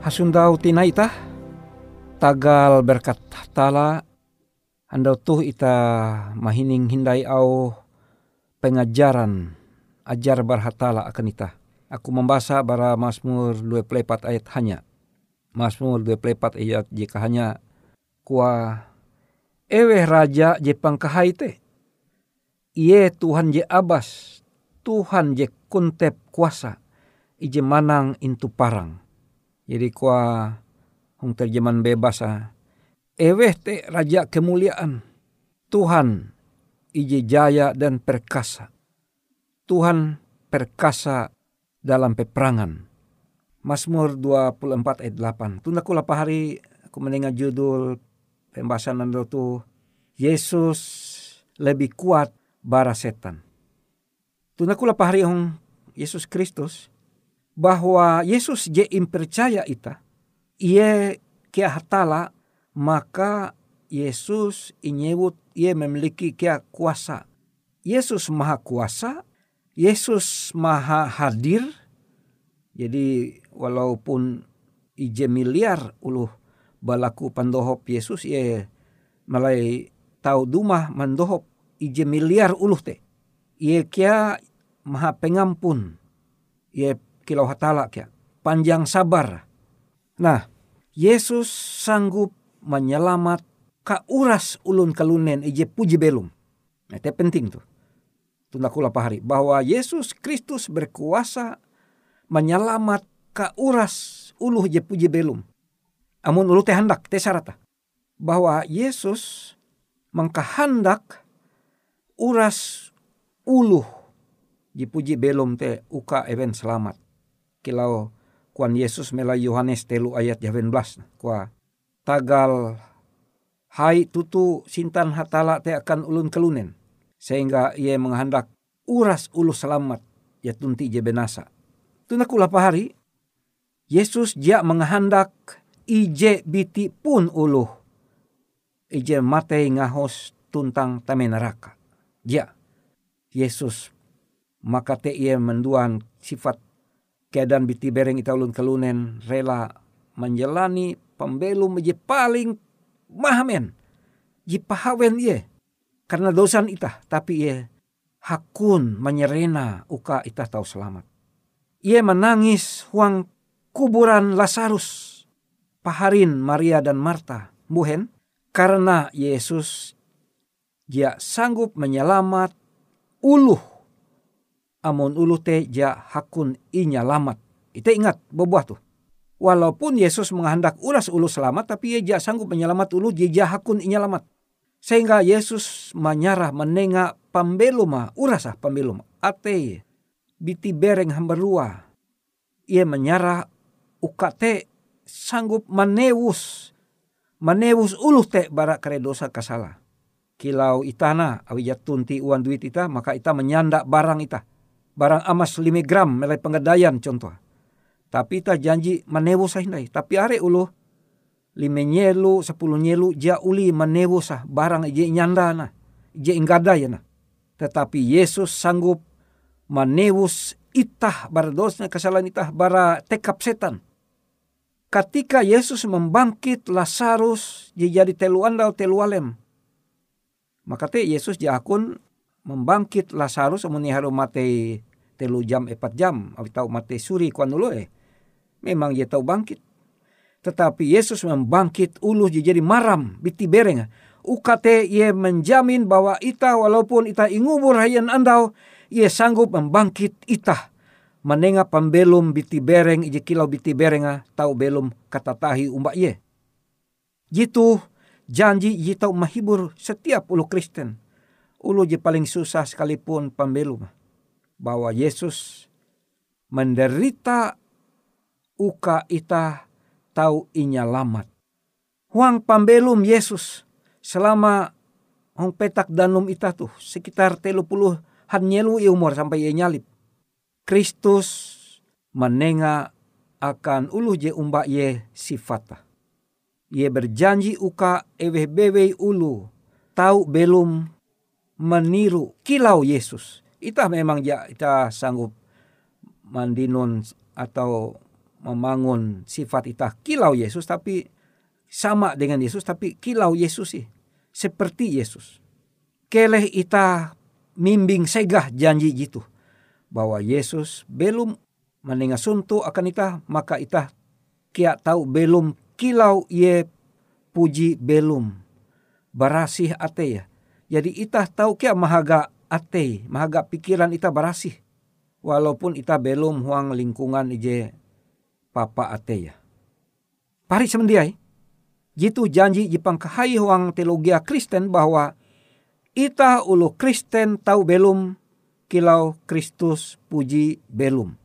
Hasundau tina ita tagal berkat tala andau tuh ita mahining hindai au pengajaran ajar barhatala akan ita. Aku membaca bara Mazmur 24 ayat hanya. Mazmur 24 ayat jika hanya kuah ewe raja je pangkahai te. Iye Tuhan je abas, Tuhan je kuntep kuasa, ije manang intu parang jadi kuah hong terjemahan bebas ah. Eweh te raja kemuliaan. Tuhan ije jaya dan perkasa. Tuhan perkasa dalam peperangan. Mazmur 24 ayat 8. Tunda kula hari aku mendengar judul pembahasan itu Yesus lebih kuat bara setan. Tunda kula hari yang Yesus Kristus bahwa Yesus je percaya ita. Ia kia hatala maka Yesus inyebut ia memiliki kia kuasa. Yesus maha kuasa, Yesus maha hadir. Jadi walaupun ije miliar uluh balaku pandohop Yesus ia malai tahu dumah mandohop ije miliar uluh te. Ia kia maha pengampun. Ia kilau hatala kia. Panjang sabar. Nah, Yesus sanggup menyelamat ka uras ulun kalunen ije puji belum. Nah, itu penting tuh. Tunda kula pahari bahwa Yesus Kristus berkuasa menyelamat ka uras uluh je puji belum. Amun ulu teh hendak teh sarata bahwa Yesus mengkahandak uras uluh je puji belum teh uka event selamat. Kilau kuan Yesus mela Yohanes telu ayat 18 kuah tagal hai tutu sintan hatala te akan ulun kelunen sehingga ia menghendak uras ulu selamat ya tunti je benasa. Tuna hari Yesus dia menghendak ije biti pun ulu ije mate ngahos tuntang tame neraka. Ya, Yesus maka te ia menduan sifat keadaan biti bereng ita ulun kelunen rela menjalani pembelum je paling mahamen jipahawen ye karena dosan ita tapi ye hakun menyerena uka ita tahu selamat. Ia menangis huang kuburan Lazarus, Paharin, Maria dan Marta, buhen karena Yesus dia sanggup menyelamat uluh amun uluh te ja hakun inyalamat. Itu ingat bebuah tuh. Walaupun Yesus menghendak ulas ulu selamat, tapi ia sanggup menyelamat ulu, dia hakun inyalamat. Sehingga Yesus menyarah menengah pambeluma, urasah pambeluma. Ate, biti bereng hambarua. Ia menyarah ukate sanggup menewus, menewus ulu te barak kare dosa kasala. Kilau itana awijat tunti uang duit ita, maka ita menyanda barang ita. Barang amas 5 gram melai pengedayan contoh tapi ta janji manewo sah hindai. Tapi are ulu lima nyelu, sepuluh nyelu, ja uli manewo sah barang je nyanda na. Je inggada ya na. Tetapi Yesus sanggup manewus itah bardosnya kesalahan itah bara tekap setan. Ketika Yesus membangkit Lazarus jadi telu andal telu alem. Maka te Yesus jakun membangkit Lazarus amuni haru mate telu jam epat jam atau mate suri kuan dulu eh memang ia tahu bangkit. Tetapi Yesus membangkit ulu jadi maram biti bereng. UKT ia menjamin bahwa ita walaupun ita ingubur hayan andau, ia sanggup membangkit ita. Menengah pembelum biti bereng ije kilau biti berenga tahu belum kata tahi umbak ye. Jitu janji ye tahu mahibur setiap ulu Kristen. Ulu je paling susah sekalipun pembelum. Bahwa Yesus menderita uka ita tahu inya lamat. Huang pambelum Yesus selama hong petak danum ita tuh sekitar telu puluh han nyelu umur sampai ia nyalip. Kristus menenga akan ulu je umba ye sifata. Ye berjanji uka eweh bewe ulu tahu belum meniru kilau Yesus. Ita memang ya ita sanggup mandinun atau membangun sifat ita kilau Yesus tapi sama dengan Yesus tapi kilau Yesus sih seperti Yesus. Keleh ita mimbing segah janji gitu bahwa Yesus belum mendengar suntu akan ita maka ita kia tahu belum kilau ye puji belum barasih ate ya. Jadi ita tahu kia mahaga ate, mahaga pikiran ita barasih. Walaupun ita belum huang lingkungan ije papa ateya. Pari semendiai, jitu janji jipang kahai huang teologia Kristen bahwa Ita ulu Kristen tahu belum kilau Kristus puji belum.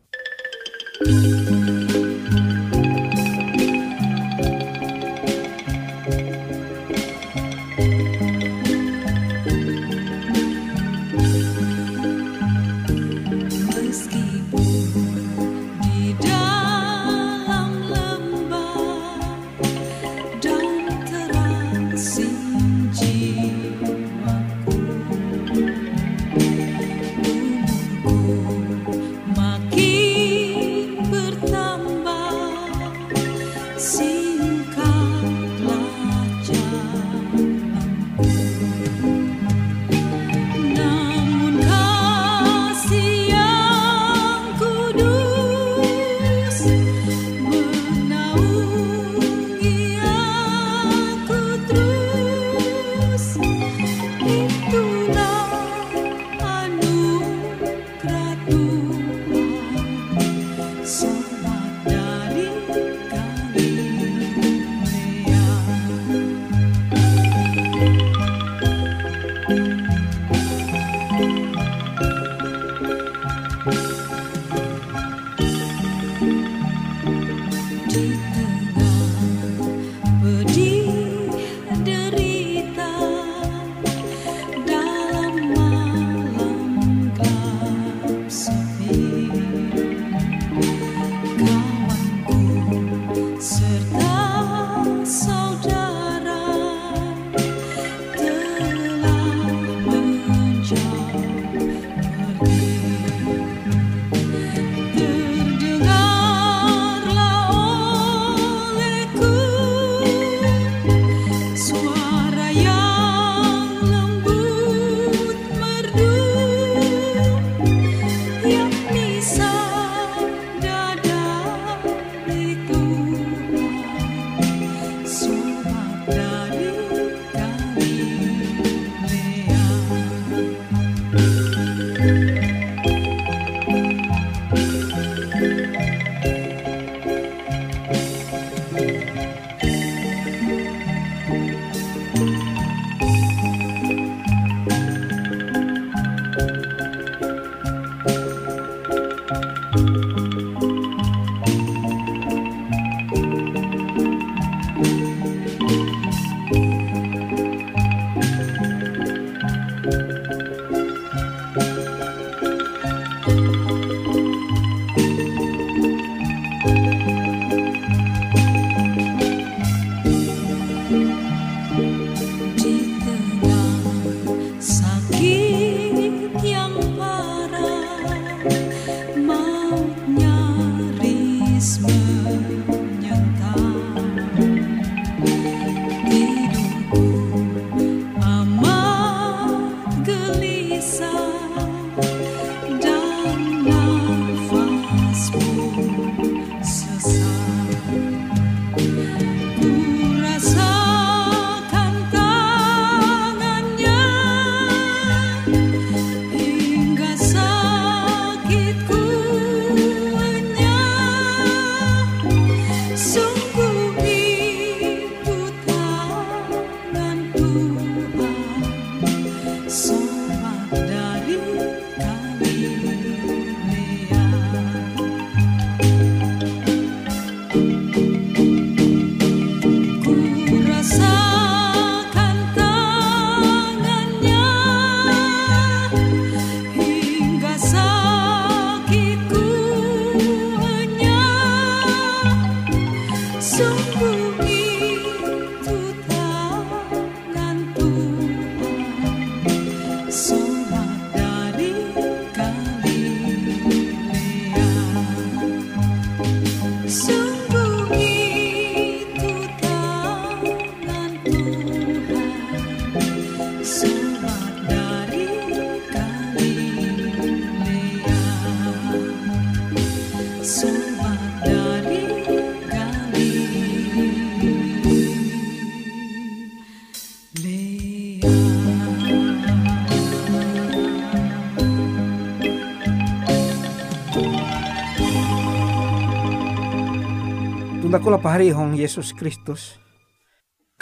Kula pahari hong Yesus Kristus.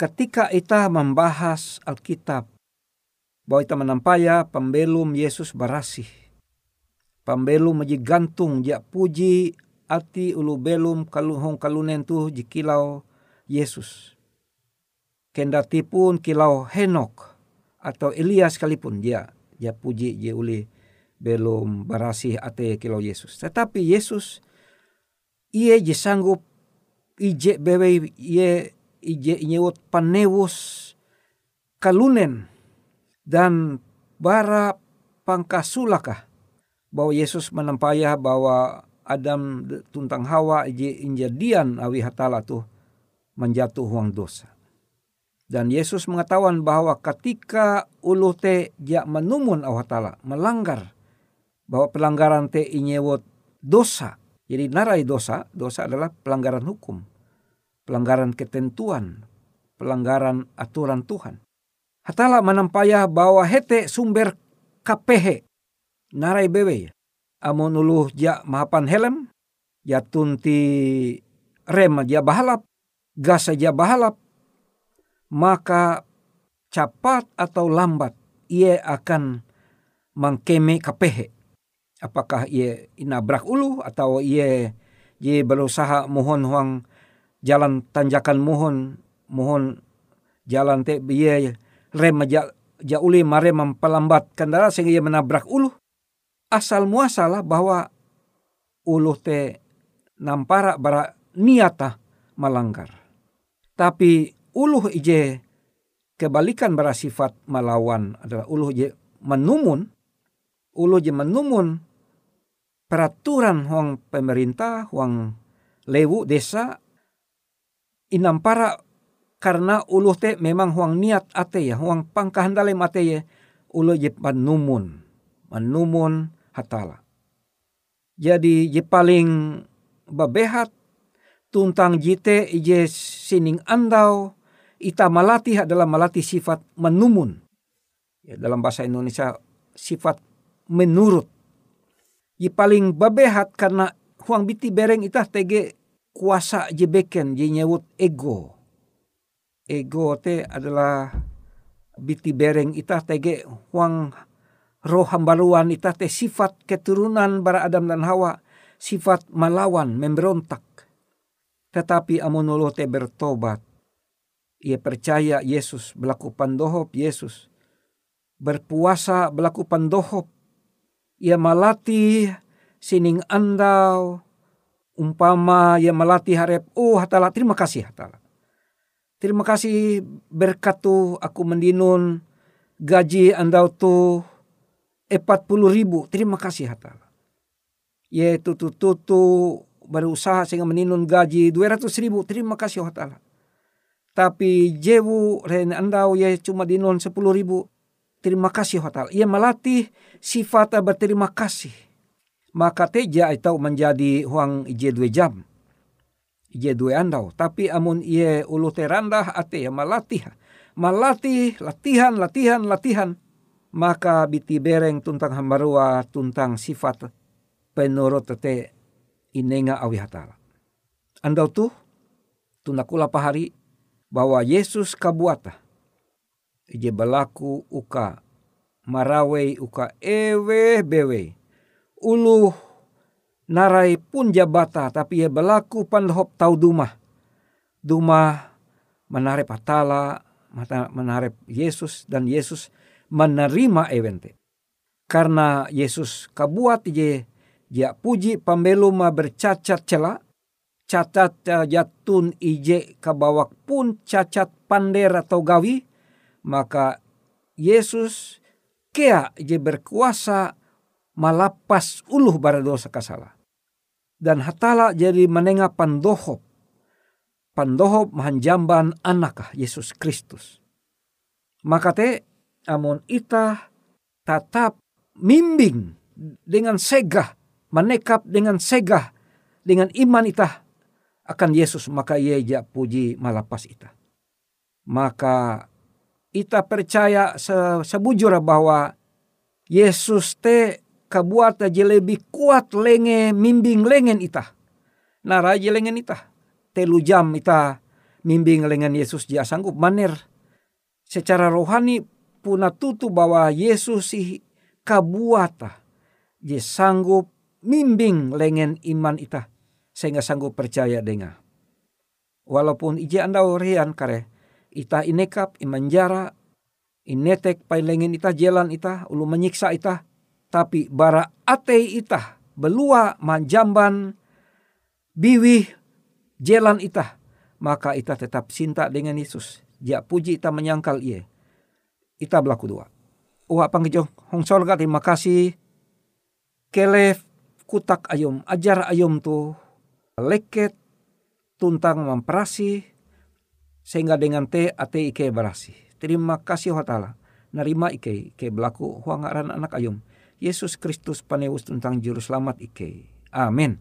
Ketika kita membahas Alkitab, bahwa ita menampaya pembelum Yesus barasih. Pembelum maji gantung jak puji ati ulu belum kaluhong kalunen tu jikilau Yesus. Kendati pun kilau Henok atau Elias sekalipun dia dia puji dia uli belum barasih ate kilau Yesus. Tetapi Yesus ia je sanggup ije bewe ia ije nyewot panewus kalunen dan bara pangkasulakah bahwa Yesus menampaya bahwa Adam tuntang Hawa ije injadian awi hatala tuh menjatuh huang dosa. Dan Yesus mengetahuan bahwa ketika ulu te ja menumun Allah Ta'ala, melanggar, bahwa pelanggaran te inyewot dosa. Jadi narai dosa, dosa adalah pelanggaran hukum, pelanggaran ketentuan, pelanggaran aturan Tuhan. Hatala menampaya bahwa hete sumber kapehe, narai bewe. Amun ulu ja mahapan helm, ja tunti rem ja bahalap, gas saja bahalap, maka cepat atau lambat ia akan mengkeme kapehe. Apakah ia inabrak ulu atau ia ia berusaha mohon huang jalan tanjakan mohon mohon jalan te ia rem ja, ja uli mare mempelambat kendara sehingga ia menabrak ulu. Asal muasalah bahwa ulu te nampara bara niata melanggar. Tapi uluh ije kebalikan bersifat melawan adalah uluh ije menumun, uluh ije menumun peraturan huang pemerintah, huang lewu desa, inampara karena uluh te memang huang niat ate ya, huang pangkahan dalam ate ya, uluh je menumun, menumun hatala. Jadi je paling bebehat tuntang jite ije sining andau ita malati adalah malati sifat menumun. Ya, dalam bahasa Indonesia sifat menurut. Ye paling babehat karena huang biti bereng ita tege kuasa jebeken je nyewut ego. Ego te adalah biti bereng ita tege huang roh hambaluan ita te sifat keturunan bara Adam dan Hawa sifat melawan memberontak tetapi amonulo te bertobat. Ia percaya Yesus berlaku pandohop Yesus. Berpuasa berlaku pandohop. Ia malati sining andau. Umpama ia malati harap. Oh hatala terima kasih hatala. Terima kasih berkatu aku mendinun gaji andau tu empat puluh ribu. Terima kasih hatala. Ye tutu tutu berusaha sehingga meninun gaji 200 ribu. Terima kasih Allah Ta'ala. Tapi jewu ren andau ya cuma dinun 10 ribu. Terima kasih Ta'ala. Ia melatih sifat berterima kasih. Maka teja itu menjadi huang ije dua jam. Ije dua andau. Tapi amun ia ulu terandah ate ya melatih. Melatih, latihan, latihan, latihan. Maka biti bereng tuntang hambarua tuntang sifat penurut tete inenga awi hatala. Andau tu tunakula pahari bahwa Yesus kabuata ije balaku uka marawei uka ewe bewe ulu narai pun jabata tapi ye balaku pandhop tau dumah. Dumah menarep hatala menarep Yesus dan Yesus menerima evente karena Yesus kabuat ije Ya puji pambeluma bercacat cela, cacat jatun ije kabawak pun cacat pander atau gawi, maka Yesus kea ije berkuasa malapas uluh bara dosa kasala. Dan hatala jadi menengah pandohop. Pandohop mahanjamban anakah Yesus Kristus. Maka te amun ita tatap mimbing dengan segah menekap dengan segah dengan iman itah akan Yesus maka ia puji malapas ita. Maka ita percaya se sebujur bahwa Yesus te kabuat aja lebih kuat lenge mimbing lengen ita. Nara aja lengen ita. Telu jam ita mimbing lengan Yesus dia sanggup maner. Secara rohani puna tutu bahwa Yesus si kabuata je sanggup mimbing lengen iman ita sehingga sanggup percaya dengan walaupun ije anda orian kare ita inekap imanjara inetek pai lengen ita jalan ita ulu menyiksa ita. Tapi bara ate ita belua manjamban biwi jalan ita. Maka ita tetap cinta dengan Yesus. Ja puji ita menyangkal iye. Ita berlaku dua. Uha panggijong hong solga terima kasih. Kelef kutak ayom ajar ayom tu. Leket tuntang memperasi sehingga dengan te ate ike berasi. Terima kasih Allah Narima ike ike berlaku huangaran anak ayom. Yesus Kristus panewus tentang juru selamat ike. Amin.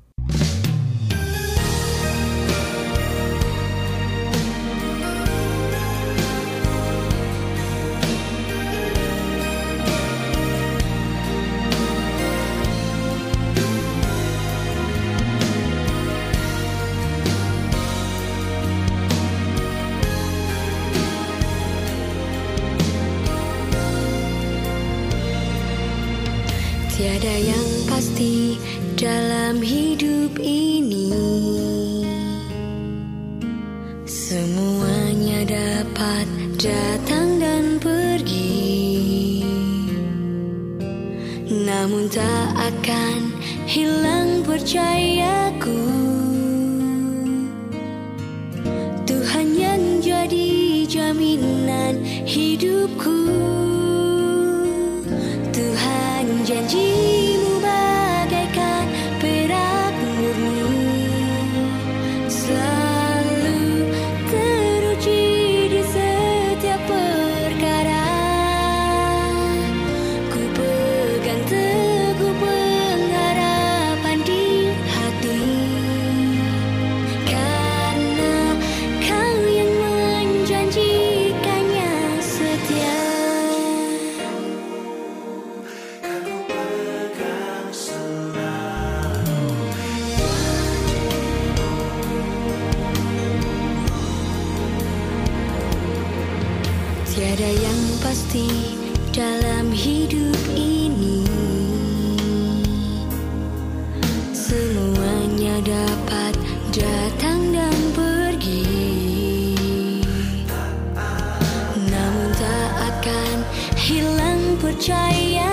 percaya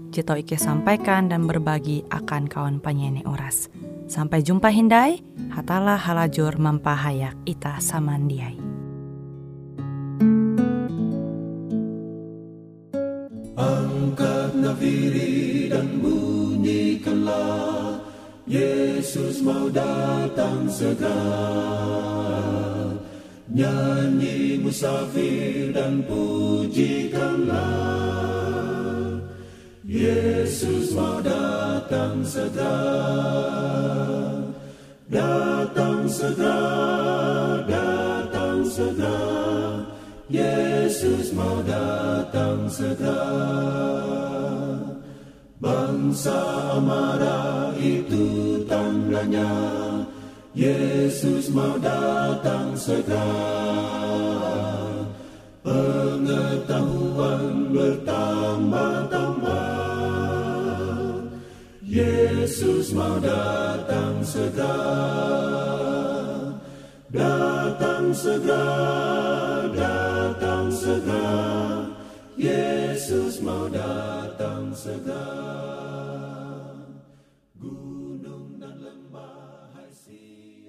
tau Ike sampaikan dan berbagi akan kawan penyanyi Uras. Sampai jumpa Hindai, hatalah halajur mempahayak Ita samandiai. Angkat nafiri dan bunyikanlah Yesus mau datang segera Nyanyi musafir dan pujikanlah Yesus mau datang segera. Datang segera, datang segera. Yesus mau datang segera. Bangsa marah itu tandanya Yesus mau datang segera. Pengetahuan bertambah-tambah Yesus mau datang segera Datang segera, datang segera, Yesus mau datang segera.